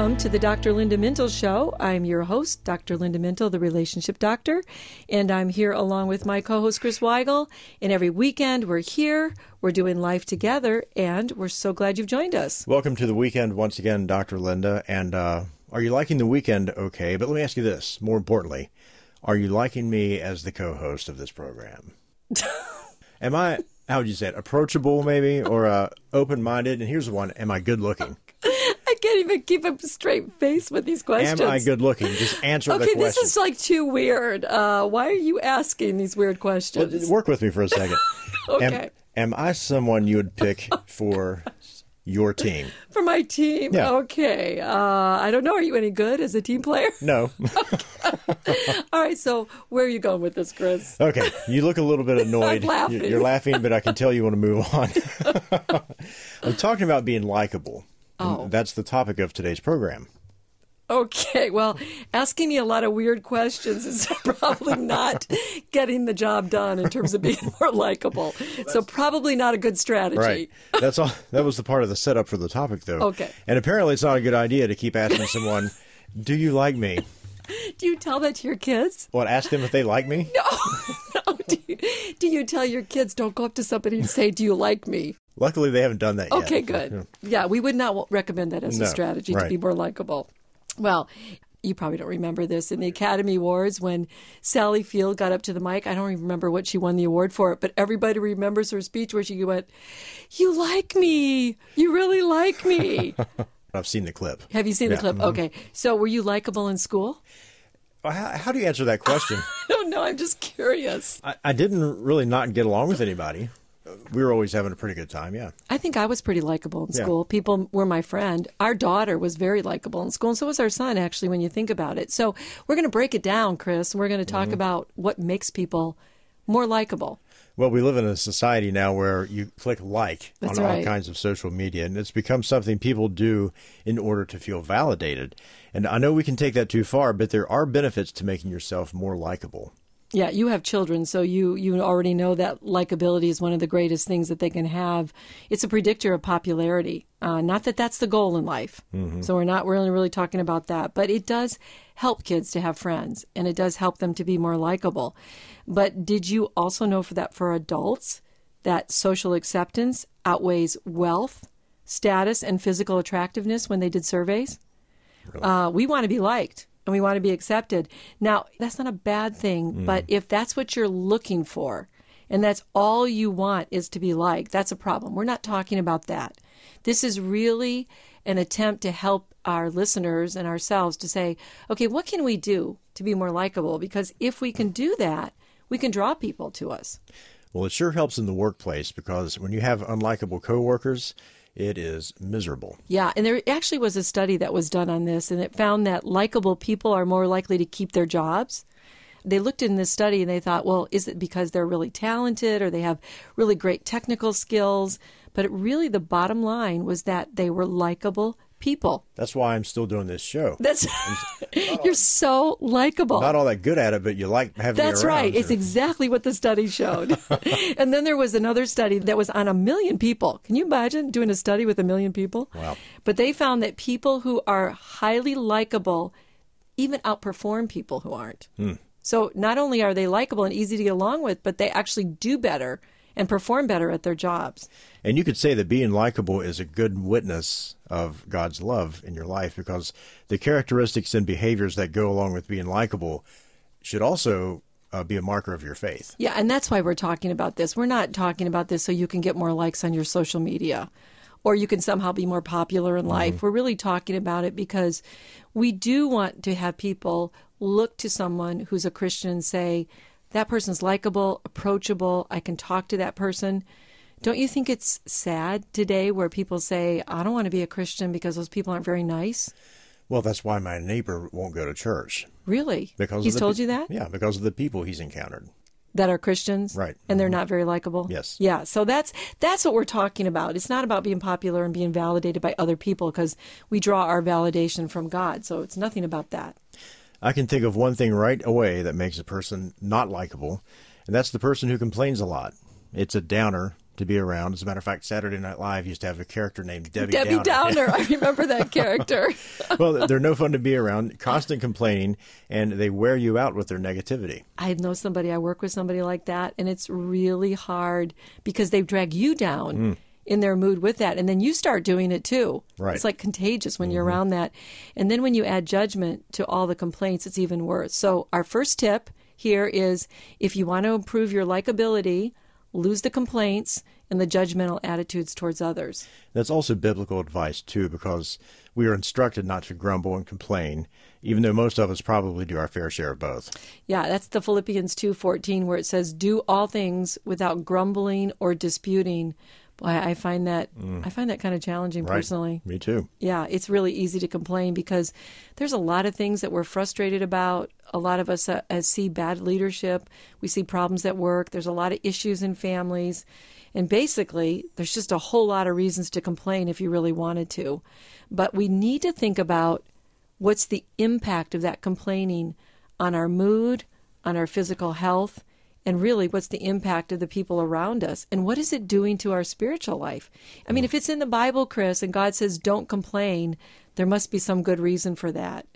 welcome to the Dr. Linda Mintle Show. I'm your host, Dr. Linda Mintle, the relationship doctor, and I'm here along with my co host, Chris Weigel. And every weekend, we're here, we're doing life together, and we're so glad you've joined us. Welcome to the weekend once again, Dr. Linda. And uh, are you liking the weekend okay? But let me ask you this more importantly, are you liking me as the co host of this program? Am I, how would you say it, approachable maybe, or uh, open minded? And here's the one Am I good looking? Can't even keep a straight face with these questions. Am I good looking? Just answer okay, the question. Okay, this is like too weird. Uh, why are you asking these weird questions? Well, work with me for a second. okay. Am, am I someone you would pick for your team? For my team? Yeah. Okay. Uh, I don't know. Are you any good as a team player? No. All right. So where are you going with this, Chris? Okay, you look a little bit annoyed. Laughing. You're laughing, but I can tell you want to move on. I'm talking about being likable. And Oh. That's the topic of today's program. Okay. Well, asking me a lot of weird questions is probably not getting the job done in terms of being more likable. So probably not a good strategy. Right. That's all. That was the part of the setup for the topic, though. Okay. And apparently, it's not a good idea to keep asking someone, "Do you like me?" Do you tell that to your kids? What? Ask them if they like me. No. do, you, do you tell your kids don't go up to somebody and say, "Do you like me?" Luckily, they haven't done that yet. Okay, good. Yeah, we would not recommend that as a No, strategy to be more likable. Well, you probably don't remember this in the Academy Awards when Sally Field got up to the mic. I don't even remember what she won the award for, but everybody remembers her speech where she went, "You like me. You really like me." I've seen the clip. Have you seen the Yeah, clip? mhm. Okay. So, were you likable in school? How, how do you answer that question? I don't know. I'm just curious. I, I didn't really not get along with anybody. We were always having a pretty good time. Yeah. I think I was pretty likable in Yeah. school. People were my friend. Our daughter was very likable in school, and so was our son, actually, when you think about it. So we're going to break it down, Chris, and we're going to Mm-hmm. talk about what makes people more likable. Well, we live in a society now where you click like That's on all kinds of social media, and it's become something people do in order to feel validated. And I know we can take that too far, but there are benefits to making yourself more likable. Yeah, you have children, so you you already know that likability is one of the greatest things that they can have. It's a predictor of popularity. Uh, not that that's the goal in life. So we're not really really talking about that, but it does help kids to have friends, and it does help them to be more likable. But did you also know for that for adults that social acceptance outweighs wealth, status, and physical attractiveness when they did surveys? Uh, we want to be liked and we want to be accepted. Now, that's not a bad thing, mm. but if that's what you're looking for and that's all you want is to be liked, that's a problem. We're not talking about that. This is really an attempt to help our listeners and ourselves to say, okay, what can we do to be more likable? Because if we can do that, we can draw people to us. Well, it sure helps in the workplace because when you have unlikable coworkers, it is miserable. Yeah, and there actually was a study that was done on this, and it found that likable people are more likely to keep their jobs. They looked in this study and they thought, well, is it because they're really talented or they have really great technical skills? But really, the bottom line was that they were likable people. That's why I'm still doing this show. That's you're so likable. Not all that good at it, but you like having That's right. It's exactly what the study showed. and then there was another study that was on a million people. Can you imagine doing a study with a million people? Wow. But they found that people who are highly likable even outperform people who aren't. Hmm. So not only are they likable and easy to get along with, but they actually do better and perform better at their jobs. And you could say that being likable is a good witness of God's love in your life because the characteristics and behaviors that go along with being likable should also uh, be a marker of your faith. Yeah, and that's why we're talking about this. We're not talking about this so you can get more likes on your social media or you can somehow be more popular in life. We're really talking about it because we do want to have people look to someone who's a Christian and say, that person's likable, approachable, I can talk to that person. Don't you think it's sad today where people say, I don't want to be a Christian because those people aren't very nice? Well, that's why my neighbor won't go to church Really? because He's told pe- you that? Yeah, because of the people he's encountered. that are Christians, Right. And they're mm-hmm. not very likable. Yes. Yeah. So that's that's what we're talking about. It's not about being popular and being validated by other people because we draw our validation from God. So it's nothing about that. I can think of one thing right away that makes a person not likable, and that's the person who complains a lot. It's a downer to be around. As a matter of fact, Saturday Night Live used to have a character named Debbie, Downer. Debbie Downer. I remember that character. well, they're no fun to be around, constant complaining, and they wear you out with their negativity. I know somebody, I work with somebody like that, and it's really hard because they drag you down. Mm in their mood with that. And then you start doing it too. Right. It's like contagious when mm-hmm. you're around that. And then when you add judgment to all the complaints, it's even worse. So, our first tip here is if you want to improve your likability, lose the complaints and the judgmental attitudes towards others. That's also biblical advice, too, because we are instructed not to grumble and complain, even though most of us probably do our fair share of both. Yeah, that's the Philippians 2:14 where it says do all things without grumbling or disputing, Boy, I find that mm. I find that kind of challenging right. personally. Me too. Yeah, it's really easy to complain because there's a lot of things that we're frustrated about. A lot of us uh, see bad leadership. We see problems at work. There's a lot of issues in families. And basically, there's just a whole lot of reasons to complain if you really wanted to. But we need to think about what's the impact of that complaining on our mood, on our physical health, and really what's the impact of the people around us? And what is it doing to our spiritual life? I mean if it's in the bible chris and god says don't complain there must be some good reason for that.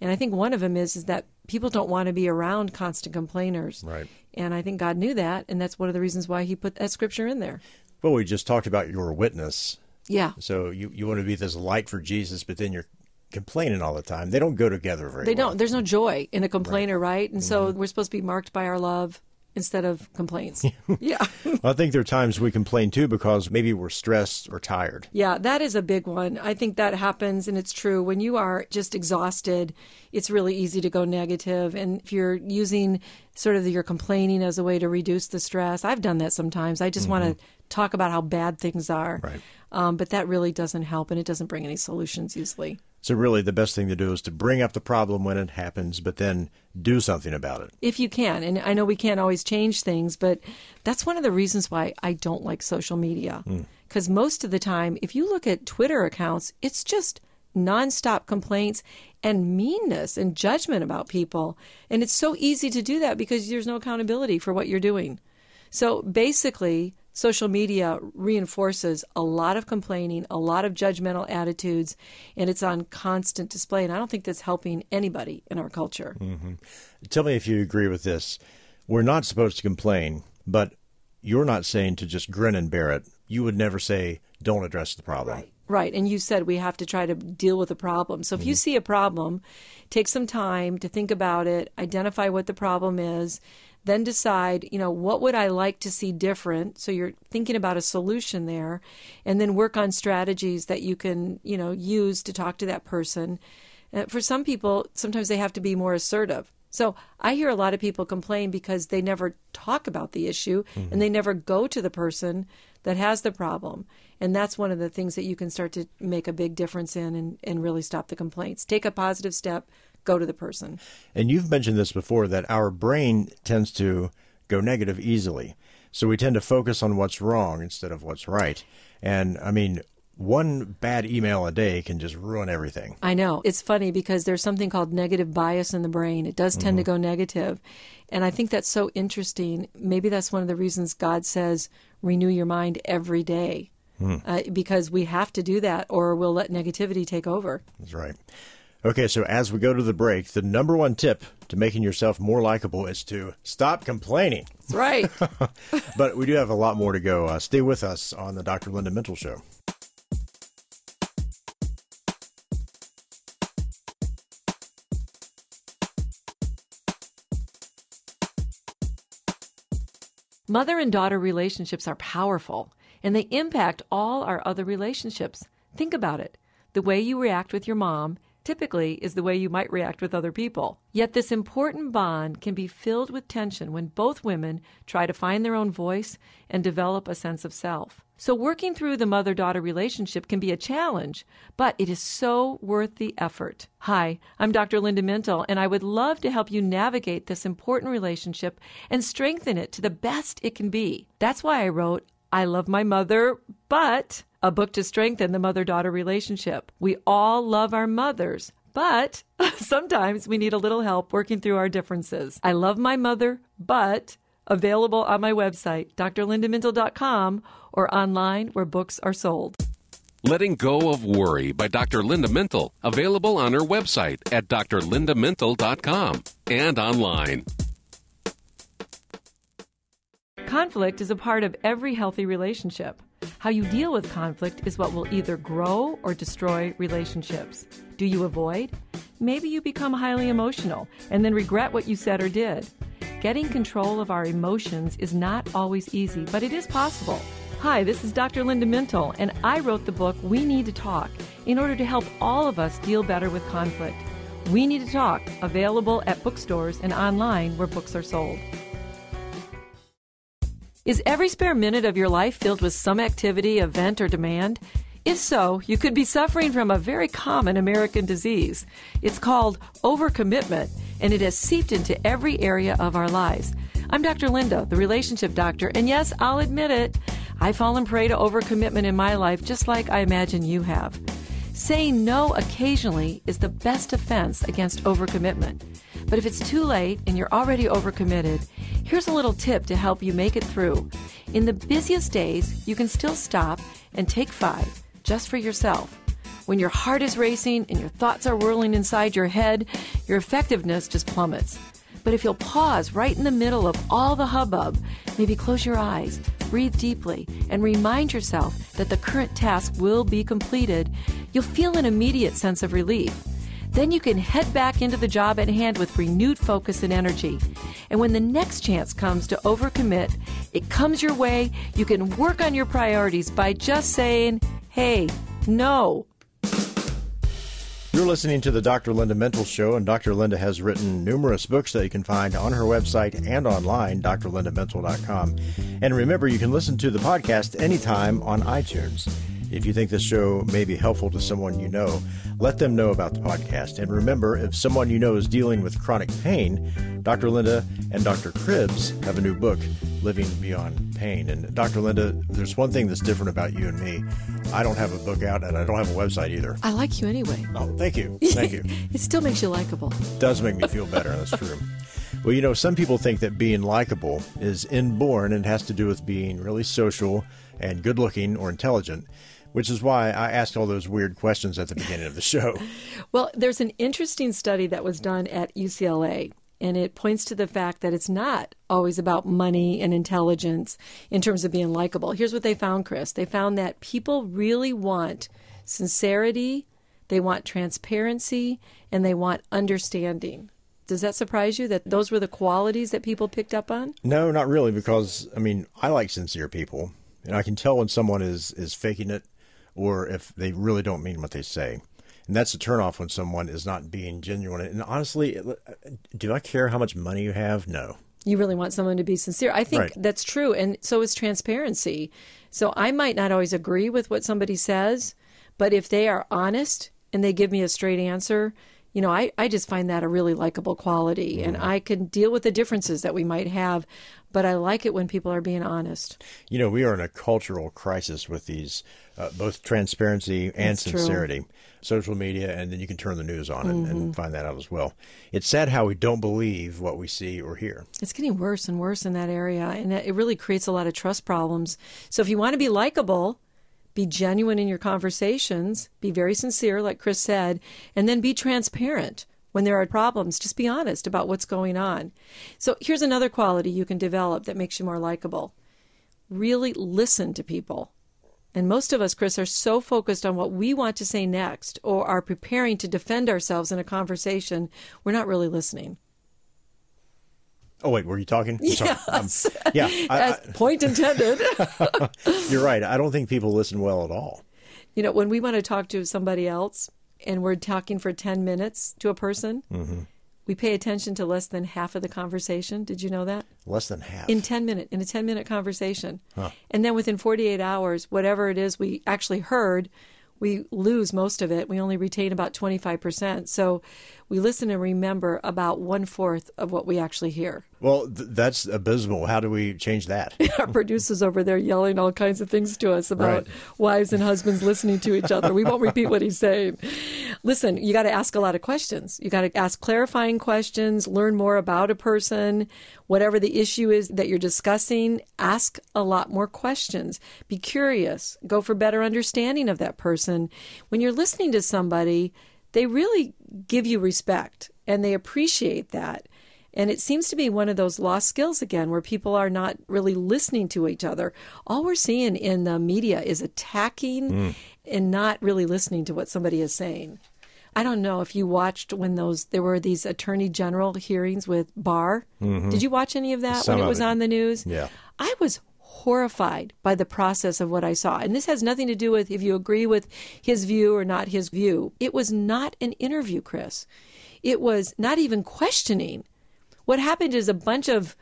And i think one of them is is that people don't want to be around constant complainers. Right. And i think god knew that and that's one of the reasons why he put that scripture in there. Well we just talked about your witness. Yeah. So you, you want to be this light for jesus but then you're complaining all the time. They don't go together very they well. don't there's no joy in a complainer right, right? and mm-hmm. so we're supposed to be marked by our love instead of complaints. yeah. well, I think there are times we complain too because maybe we're stressed or tired. Yeah, that is a big one. I think that happens, and it's true. When you are just exhausted, it's really easy to go negative. And if you're using sort of your complaining as a way to reduce the stress, I've done that sometimes. I just mm-hmm. want to talk about how bad things are. Right. Um, but that really doesn't help, and it doesn't bring any solutions usually. So, really, the best thing to do is to bring up the problem when it happens, but then do something about it. If you can. And I know we can't always change things, but that's one of the reasons why I don't like social media. Because mm. most of the time, if you look at Twitter accounts, it's just nonstop complaints and meanness and judgment about people. And it's so easy to do that because there's no accountability for what you're doing. So basically, social media reinforces a lot of complaining, a lot of judgmental attitudes, and it's on constant display. And I don't think that's helping anybody in our culture. Mm-hmm. Tell me if you agree with this. We're not supposed to complain, but you're not saying to just grin and bear it. You would never say, don't address the problem. Right. Right. And you said we have to try to deal with the problem. So if mm-hmm. you see a problem, take some time to think about it, identify what the problem is, then decide, you know, what would I like to see different? So you're thinking about a solution there, and then work on strategies that you can, you know, use to talk to that person. Uh, for some people, sometimes they have to be more assertive. So I hear a lot of people complain because they never talk about the issue mm-hmm. and they never go to the person that has the problem. And that's one of the things that you can start to make a big difference in and, and really stop the complaints. Take a positive step, go to the person. And you've mentioned this before that our brain tends to go negative easily. So we tend to focus on what's wrong instead of what's right. And I mean, one bad email a day can just ruin everything. I know. It's funny because there's something called negative bias in the brain. It does tend mm-hmm. to go negative. And I think that's so interesting. Maybe that's one of the reasons God says renew your mind every day. Mm. Uh, because we have to do that or we'll let negativity take over. That's right. Okay, so as we go to the break, the number one tip to making yourself more likable is to stop complaining. That's right. but we do have a lot more to go. Uh, stay with us on the Dr. Linda Mintle Show. Mother and daughter relationships are powerful, and they impact all our other relationships. Think about it. The way you react with your mom typically is the way you might react with other people. Yet this important bond can be filled with tension when both women try to find their own voice and develop a sense of self. So, working through the mother daughter relationship can be a challenge, but it is so worth the effort. Hi, I'm Dr. Linda Mintle, and I would love to help you navigate this important relationship and strengthen it to the best it can be. That's why I wrote I Love My Mother, but a book to strengthen the mother daughter relationship. We all love our mothers, but sometimes we need a little help working through our differences. I love my mother, but Available on my website, drlindamintle.com, or online where books are sold. Letting Go of Worry by Dr. Linda Mintle. Available on her website at drlindamintle.com and online. Conflict is a part of every healthy relationship. How you deal with conflict is what will either grow or destroy relationships. Do you avoid? Maybe you become highly emotional and then regret what you said or did. Getting control of our emotions is not always easy, but it is possible. Hi, this is Dr. Linda Mintle, and I wrote the book We Need to Talk in order to help all of us deal better with conflict. We Need to Talk, available at bookstores and online where books are sold. Is every spare minute of your life filled with some activity, event, or demand? If so, you could be suffering from a very common American disease. It's called overcommitment, and it has seeped into every area of our lives. I'm Dr. Linda, the relationship doctor, and yes, I'll admit it, I've fallen prey to overcommitment in my life just like I imagine you have. Saying no occasionally is the best defense against overcommitment. But if it's too late and you're already overcommitted, here's a little tip to help you make it through. In the busiest days, you can still stop and take five just for yourself. When your heart is racing and your thoughts are whirling inside your head, your effectiveness just plummets. But if you'll pause right in the middle of all the hubbub, maybe close your eyes, breathe deeply, and remind yourself that the current task will be completed, you'll feel an immediate sense of relief. Then you can head back into the job at hand with renewed focus and energy. And when the next chance comes to overcommit, it comes your way, you can work on your priorities by just saying, hey, no. You're listening to the Dr. Linda Mintle Show, and Dr. Linda has written numerous books that you can find on her website and online, drlindamintle.com. And remember, you can listen to the podcast anytime on iTunes. If you think this show may be helpful to someone you know, let them know about the podcast. And remember, if someone you know is dealing with chronic pain, Dr. Linda and Dr. Cribbs have a new book, Living Beyond Pain. And Dr. Linda, there's one thing that's different about you and me. I don't have a book out and I don't have a website either. I like you anyway. Oh, thank you. Thank you. it still makes you likable. It does make me feel better. That's true. Well, you know, some people think that being likable is inborn and has to do with being really social and good looking or intelligent which is why I asked all those weird questions at the beginning of the show. well, there's an interesting study that was done at UCLA, and it points to the fact that it's not always about money and intelligence in terms of being likable. Here's what they found, Chris. They found that people really want sincerity, they want transparency, and they want understanding. Does that surprise you that those were the qualities that people picked up on? No, not really, because I mean, I like sincere people, and I can tell when someone is is faking it or if they really don't mean what they say. And that's a turnoff when someone is not being genuine. And honestly, do I care how much money you have? No. You really want someone to be sincere. I think right. that's true. And so is transparency. So I might not always agree with what somebody says, but if they are honest and they give me a straight answer, you know, I, I just find that a really likable quality. Mm. And I can deal with the differences that we might have but I like it when people are being honest. You know, we are in a cultural crisis with these uh, both transparency and That's sincerity. True. Social media, and then you can turn the news on mm-hmm. and, find that out as well. It's sad how we don't believe what we see or hear. It's getting worse and worse in that area, and it really creates a lot of trust problems. So if you want to be likable, be genuine in your conversations, be very sincere, like Chris said, and then be transparent when there are problems, just be honest about what's going on. So here's another quality you can develop that makes you more likable. Really listen to people. And most of us, Chris, are so focused on what we want to say next or are preparing to defend ourselves in a conversation, we're not really listening. Oh wait, were you talking? Yes. Um, yeah. I, I, point intended. you're right. I don't think people listen well at all. You know, when we want to talk to somebody else, and we're talking for 10 minutes to a person, mm-hmm. We pay attention to less than half of the conversation. Did you know that? Less than half. In 10 minute in a 10 minute conversation. Huh. And then within 48 hours, whatever it is we actually heard, we lose most of it. We only retain about 25%. So we listen and remember about one fourth of what we actually hear. Well, th- that's abysmal. How do we change that? Our producers over there yelling all kinds of things to us about Right. wives and husbands listening to each other. We won't repeat what he's saying. Listen, you got to ask a lot of questions. You got to ask clarifying questions, learn more about a person, whatever the issue is that you're discussing, ask a lot more questions. Be curious, go for better understanding of that person. When you're listening to somebody, they really give you respect and they appreciate that. And it seems to be one of those lost skills again, where people are not really listening to each other. All we're seeing in the media is attacking hmm. and not really listening to what somebody is saying. I don't know if you watched when those there were these attorney general hearings with Barr. Mm-hmm. Did you watch any of that Some when it was it. on the news? Yeah. I was horrified by the process of what I saw. And this has nothing to do with if you agree with his view or not his view. It was not an interview, Chris. It was not even questioning. What happened is a bunch of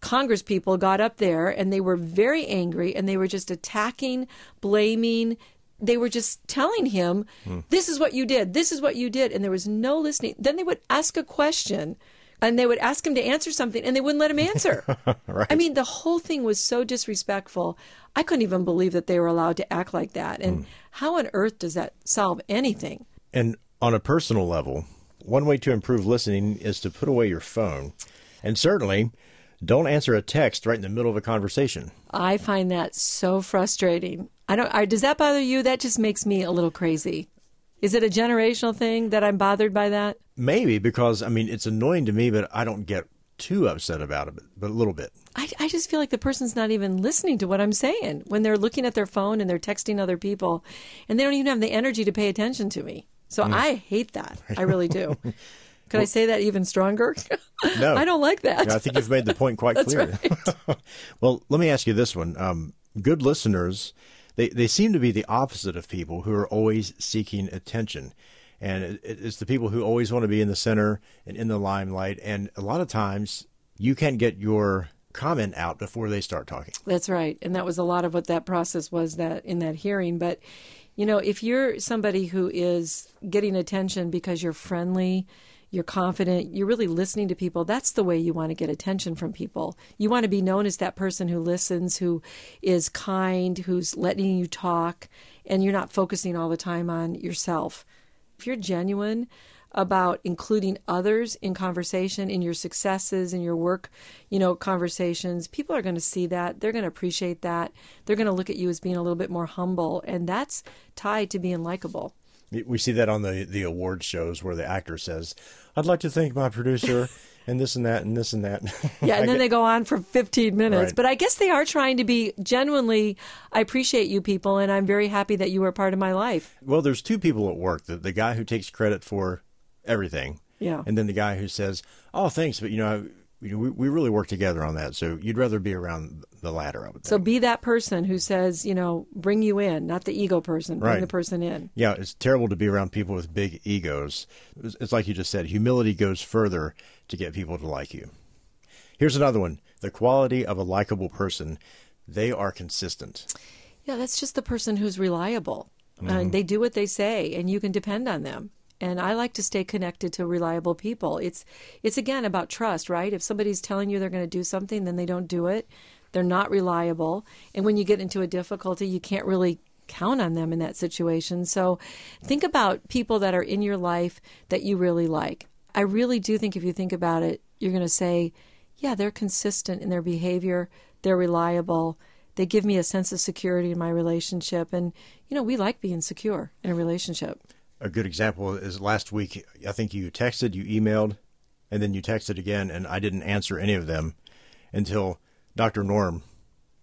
Congress people got up there and they were very angry and they were just attacking, blaming. They were just telling him, hmm. this is what you did, this is what you did. And there was no listening. Then they would ask a question and they would ask him to answer something and they wouldn't let him answer. I mean, the whole thing was so disrespectful. I couldn't even believe that they were allowed to act like that. And hmm. how on earth does that solve anything? And on a personal level, one way to improve listening is to put away your phone. And certainly, don't answer a text right in the middle of a conversation. I find that so frustrating. I don't. I, does that bother you? That just makes me a little crazy. Is it a generational thing that I'm bothered by that? Maybe because, I mean, it's annoying to me, but I don't get too upset about it, but a little bit. I, I just feel like the person's not even listening to what I'm saying when they're looking at their phone and they're texting other people, and they don't even have the energy to pay attention to me. So I hate that. I really do. Could I say that even stronger? No. I don't like that. I think you've made the point quite clear. well, let me ask you this one. Um, good listeners, they, they seem to be the opposite of people who are always seeking attention. And it, it's the people who always want to be in the center and in the limelight. And a lot of times you can't get your comment out before they start talking. That's right. And that was a lot of what that process was that in that hearing. But you know, if you're somebody who is getting attention because you're friendly, you're confident, you're really listening to people, that's the way you want to get attention from people. You want to be known as that person who listens, who is kind, who's letting you talk, and you're not focusing all the time on yourself. If you're genuine about including others in conversation in your successes in your work you know conversations people are going to see that. They're going to appreciate that. They're going to look at you as being a little bit more humble and that's tied to being likable. We see that on the, the award shows where the actor says, I'd like to thank my producer and this and that and this and that. yeah and then they go on for 15 minutes Right. but i guess they are trying to be genuinely i appreciate you people and i'm very happy that you were part of my life Well, there's two people at work the, the guy who takes credit for everything. Yeah. And then the guy who says, "Oh, thanks, but you know, we, we really work together on that. So you'd rather be around the latter, I would so think. be that person who says you know bring you in not the ego person bring Right. the person in yeah, it's terrible to be around people with big egos. It's, it's like you just said, humility goes further to get people to like you. Here's another one: the quality of a likable person. They are consistent. Yeah, that's just the person who's reliable. Mm-hmm. And they do what they say, and you can depend on them. And I like to stay connected to reliable people. It's it's again about trust, right? If somebody's telling you they're going to do something, then they don't do it. They're not reliable, and when you get into a difficulty, you can't really count on them in that situation. So, think about people that are in your life that you really like. I really do think if you think about it, you're going to say, yeah, they're consistent in their behavior, they're reliable, they give me a sense of security in my relationship. And, you know, we like being secure in a relationship. A good example is last week. I think you texted, you emailed, and then you texted again, and I didn't answer any of them until Dr. Norm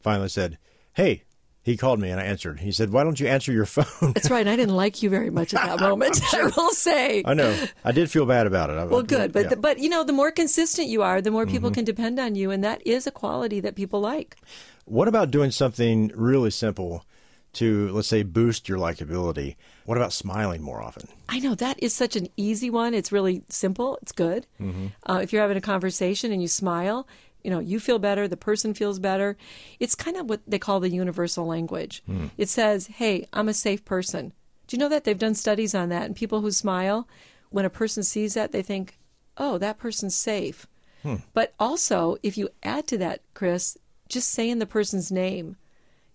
finally said, "Hey." He called me and I answered. He said, "Why don't you answer your phone?" That's right. I didn't like you very much at that moment, I will say. I know. I did feel bad about it. I- Well, good, but yeah. Mm-hmm. but you know, the more consistent you are, the more people can depend on you, and that is a quality that people like. what about doing something really simple to, let's say, boost your likability? What about smiling more often? I know that is such an easy one. It's really simple. It's good. Mm-hmm. Uh, if you're having a conversation and you smile, you know, you feel better. The person feels better. It's kind of what they call the universal language. It says, "Hey, I'm a safe person." Do you know that they've done studies on that? And people who smile, when a person sees that, they think, oh, that person's safe. But also, if you add to that, Chris, just saying the person's name,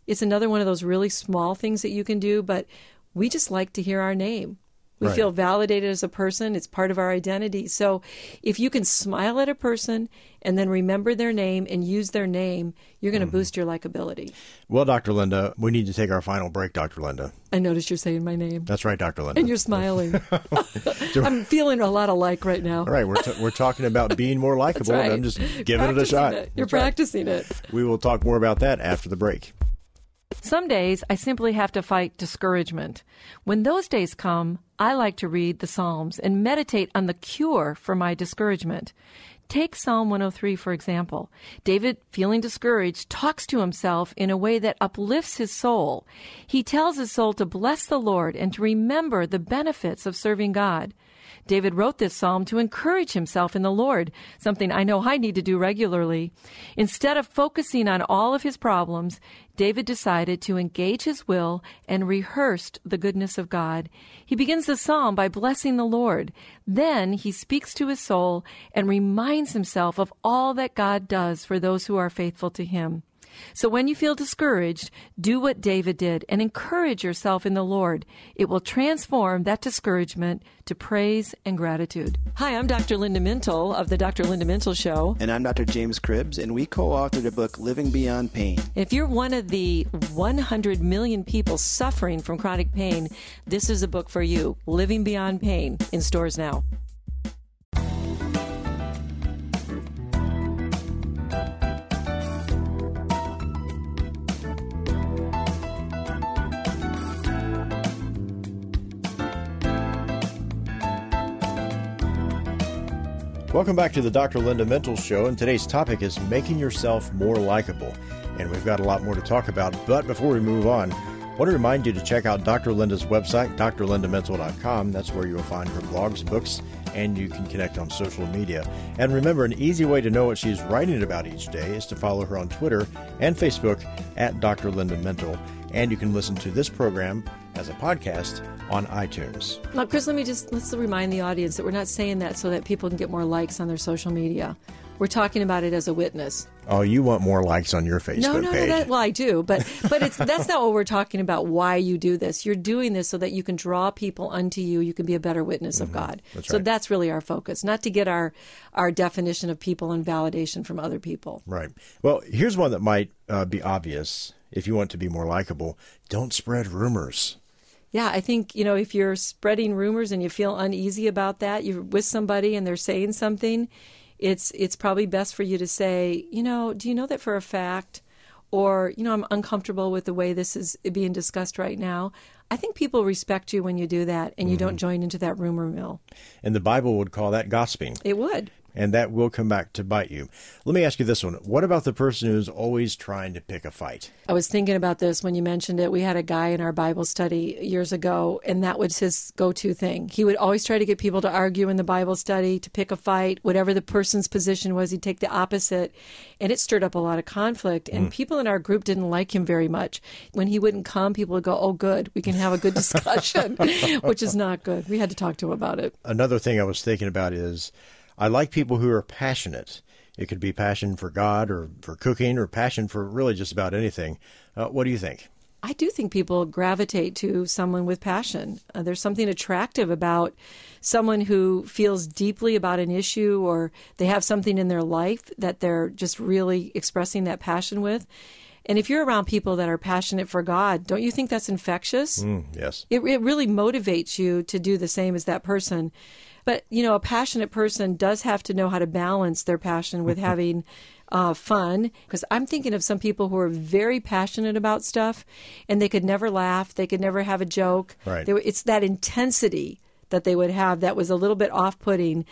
it's another one of those really small things that you can do, but we just like to hear our name. We Right. feel validated as a person. It's part of our identity. So if you can smile at a person and then remember their name and use their name, you're going to mm-hmm. boost your likability. Well, Dr. Linda, we need to take our final break, Dr. Linda. I notice you're saying my name. That's right, Dr. Linda. And you're smiling. I'm feeling a lot of like right now. All right, we're, t- we're talking about being more likable, right. and I'm just giving it a shot. it. You're That's right. practicing it. We will talk more about that after the break. Some days I simply have to fight discouragement. When those days come, I like to read the Psalms and meditate on the cure for my discouragement. Take Psalm 103, for example. David, feeling discouraged, talks to himself in a way that uplifts his soul. He tells his soul to bless the Lord and to remember the benefits of serving God. David wrote this psalm to encourage himself in the Lord, something I know I need to do regularly. Instead of focusing on all of his problems, David decided to engage his will and rehearsed the goodness of God. He begins the psalm by blessing the Lord. Then he speaks to his soul and reminds himself of all that God does for those who are faithful to him. So when you feel discouraged, do what David did and encourage yourself in the Lord. It will transform that discouragement to praise and gratitude. Hi, I'm Dr. Linda Mintle of the Dr. Linda Mintle Show. And I'm Dr. James Cribbs, and we co authored a book, Living Beyond Pain. If you're one of the 100 million people suffering from chronic pain, this is a book for you. Living Beyond Pain in stores now. Welcome back to the Dr. Linda Mintle Show, and today's topic is making yourself more likable. And we've got a lot more to talk about, but before we move on, I want to remind you to check out Dr. Linda's website, drlindamintle.com. That's where you'll find her blogs, books, and you can connect on social media. And remember, an easy way to know what she's writing about each day is to follow her on Twitter and Facebook at Dr. Linda Mintle. And you can listen to this program as a podcast on iTunes. Now, Chris, let me just let's remind the audience that we're not saying that so that people can get more likes on their social media. We're talking about it as a witness. Oh, you want more likes on your Facebook No, no, page. no. That, well, I do, but but it's that's not what we're talking about. Why you do this? You're doing this so that you can draw people unto you. You can be a better witness of God. Mm-hmm. That's so right. that's really our focus, not to get our our definition of people and validation from other people. Right. Well, here's one that might uh, be obvious. If you want to be more likable, don't spread rumors. Yeah, I think you know if you're spreading rumors and you feel uneasy about that, you're with somebody and they're saying something. It's it's probably best for you to say, you know, do you know that for a fact? Or, you know, I'm uncomfortable with the way this is being discussed right now. I think people respect you when you do that and you don't mm-hmm. join into that rumor mill. And the Bible would call that gossiping. It would. And that will come back to bite you. Let me ask you this one. What about the person who's always trying to pick a fight? I was thinking about this when you mentioned it. We had a guy in our Bible study years ago, and that was his go to thing. He would always try to get people to argue in the Bible study, to pick a fight. Whatever the person's position was, he'd take the opposite. And it stirred up a lot of conflict. And hmm. people in our group didn't like him very much. When he wouldn't come, people would go, Oh, good, we can have a good discussion, which is not good. We had to talk to him about it. Another thing I was thinking about is I like people who are passionate. It could be passion for God or for cooking or passion for really just about anything. Uh, what do you think? I do think people gravitate to someone with passion. Uh, there's something attractive about someone who feels deeply about an issue or they have something in their life that they're just really expressing that passion with. And if you're around people that are passionate for God, don't you think that's infectious? Mm, yes. It, it really motivates you to do the same as that person. But, you know, a passionate person does have to know how to balance their passion with having uh, fun. Because I'm thinking of some people who are very passionate about stuff and they could never laugh, they could never have a joke. Right. They it's that intensity that they would have that was a little bit off putting.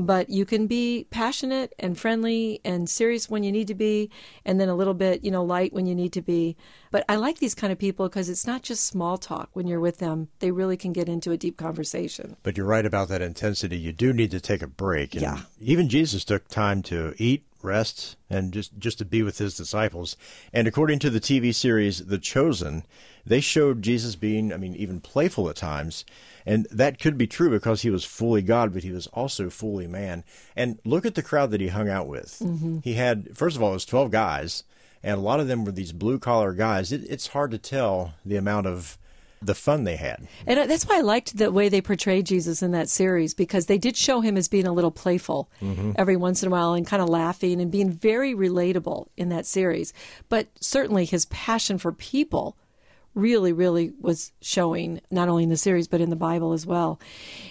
But you can be passionate and friendly and serious when you need to be, and then a little bit, you know, light when you need to be. But I like these kind of people because it's not just small talk when you're with them. They really can get into a deep conversation. But you're right about that intensity. You do need to take a break. And Yeah. Even Jesus took time to eat rest and just, just to be with his disciples. And according to the TV series The Chosen, they showed Jesus being, I mean, even playful at times. And that could be true because he was fully God, but he was also fully man. And look at the crowd that he hung out with. Mm-hmm. He had, first of all, it was 12 guys, and a lot of them were these blue collar guys. It, it's hard to tell the amount of the fun they had. And uh, that's why I liked the way they portrayed Jesus in that series because they did show him as being a little playful mm-hmm. every once in a while and kind of laughing and being very relatable in that series. But certainly his passion for people really, really was showing not only in the series but in the Bible as well.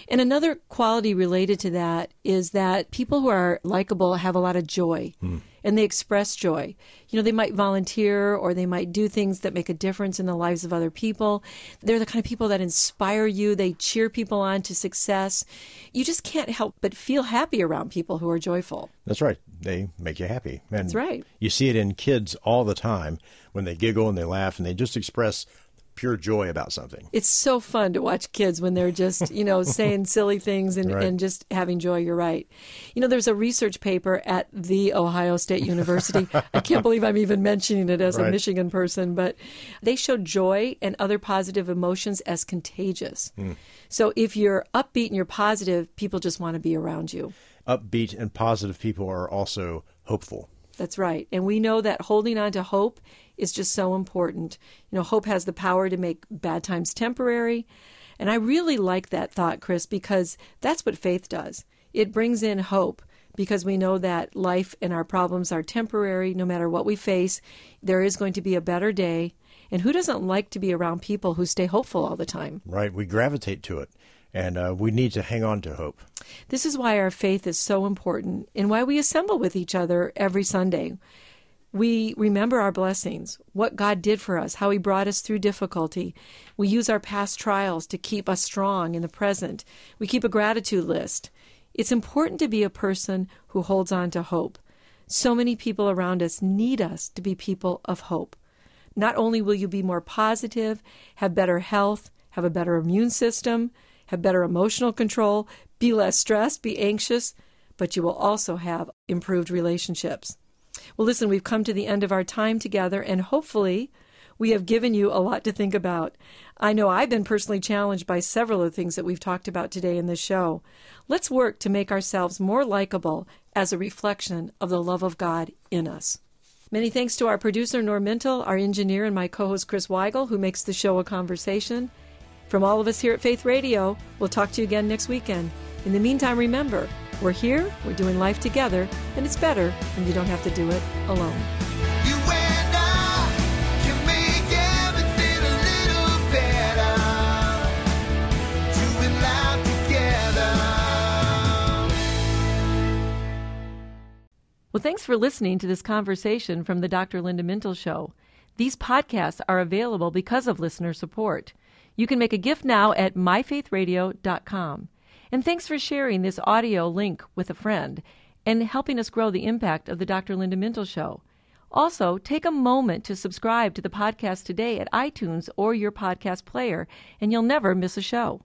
And another quality related to that is that people who are likable have a lot of joy. Mm and they express joy. You know, they might volunteer or they might do things that make a difference in the lives of other people. They're the kind of people that inspire you, they cheer people on to success. You just can't help but feel happy around people who are joyful. That's right. They make you happy. And That's right. You see it in kids all the time when they giggle and they laugh and they just express pure joy about something. It's so fun to watch kids when they're just, you know, saying silly things and, right. and just having joy. You're right. You know, there's a research paper at the Ohio State University. I can't believe I'm even mentioning it as right. a Michigan person, but they showed joy and other positive emotions as contagious. Mm. So if you're upbeat and you're positive, people just want to be around you. Upbeat and positive people are also hopeful. That's right. And we know that holding on to hope is just so important. You know, hope has the power to make bad times temporary. And I really like that thought, Chris, because that's what faith does. It brings in hope because we know that life and our problems are temporary. No matter what we face, there is going to be a better day. And who doesn't like to be around people who stay hopeful all the time? Right. We gravitate to it. And uh, we need to hang on to hope. This is why our faith is so important and why we assemble with each other every Sunday we remember our blessings, what God did for us, how He brought us through difficulty. We use our past trials to keep us strong in the present. We keep a gratitude list. It's important to be a person who holds on to hope. So many people around us need us to be people of hope. Not only will you be more positive, have better health, have a better immune system, have better emotional control, be less stressed, be anxious, but you will also have improved relationships. Well, listen, we've come to the end of our time together, and hopefully, we have given you a lot to think about. I know I've been personally challenged by several of the things that we've talked about today in this show. Let's work to make ourselves more likable as a reflection of the love of God in us. Many thanks to our producer, Norm our engineer, and my co host, Chris Weigel, who makes the show a conversation. From all of us here at Faith Radio, we'll talk to you again next weekend. In the meantime, remember, we're here, we're doing life together, and it's better when you don't have to do it alone. Well, thanks for listening to this conversation from the Dr. Linda Mintle Show. These podcasts are available because of listener support. You can make a gift now at myfaithradio.com. And thanks for sharing this audio link with a friend and helping us grow the impact of the Dr. Linda Mintle Show. Also, take a moment to subscribe to the podcast today at iTunes or your podcast player, and you'll never miss a show.